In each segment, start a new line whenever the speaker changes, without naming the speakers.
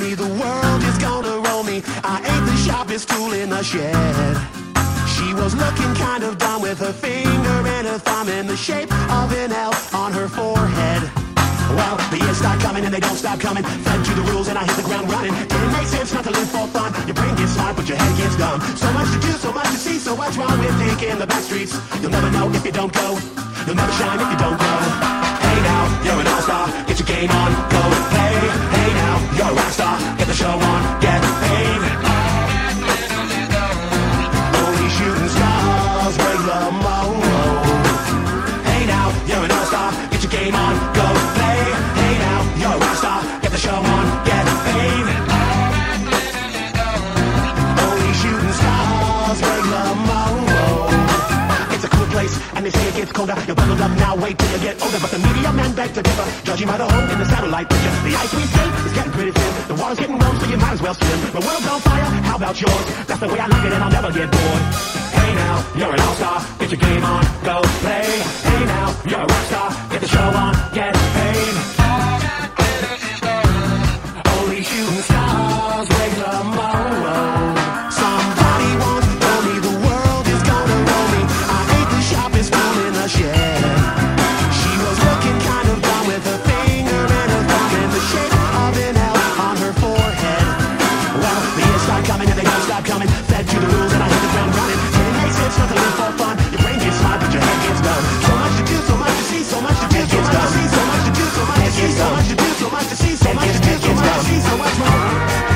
me the world is gonna roll me. I ain't the sharpest tool in the shed. She was looking kind of dumb with her finger and her thumb in the shape of an L on her forehead. Well, the years start coming and they don't stop coming. Fed to the rules and I hit the ground running. Didn't make sense not to live for fun. Your brain gets smart, but your head gets dumb. So much to do, so much to see, so what's wrong with thinking the back streets? You'll never know if you don't go. You'll never shine if you don't go. Hey now, you're an all-star. Get your game on, go and they say it gets colder. You're bundled up now, wait till you get older. But the media man beg to differ, judging by the hole in the satellite picture. The ice we skate is getting pretty thin. The water's getting warm, so you might as well swim. The world's on fire, how about yours? That's the way I like it, and I'll never get bored. Hey now, you're an all-star. Get your game on, go play. Hey now, you're a rock much to see, so much to do, so much to see, so much more.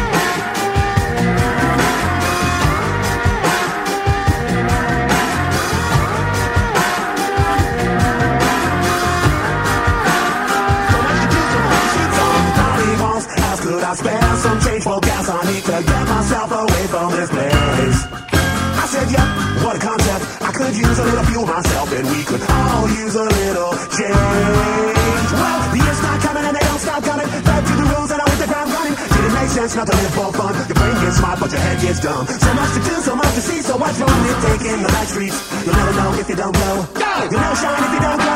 Some change for gas I need to get myself away from this place I said yep, what a concept I could use a little fuel myself and we could all use a little change sense not to live for fun. Your brain gets smart but your head gets dumb. So much to do, so much to see. So what's wrong with taking the back streets? You'll never know if you don't go! You'll never shine if you don't go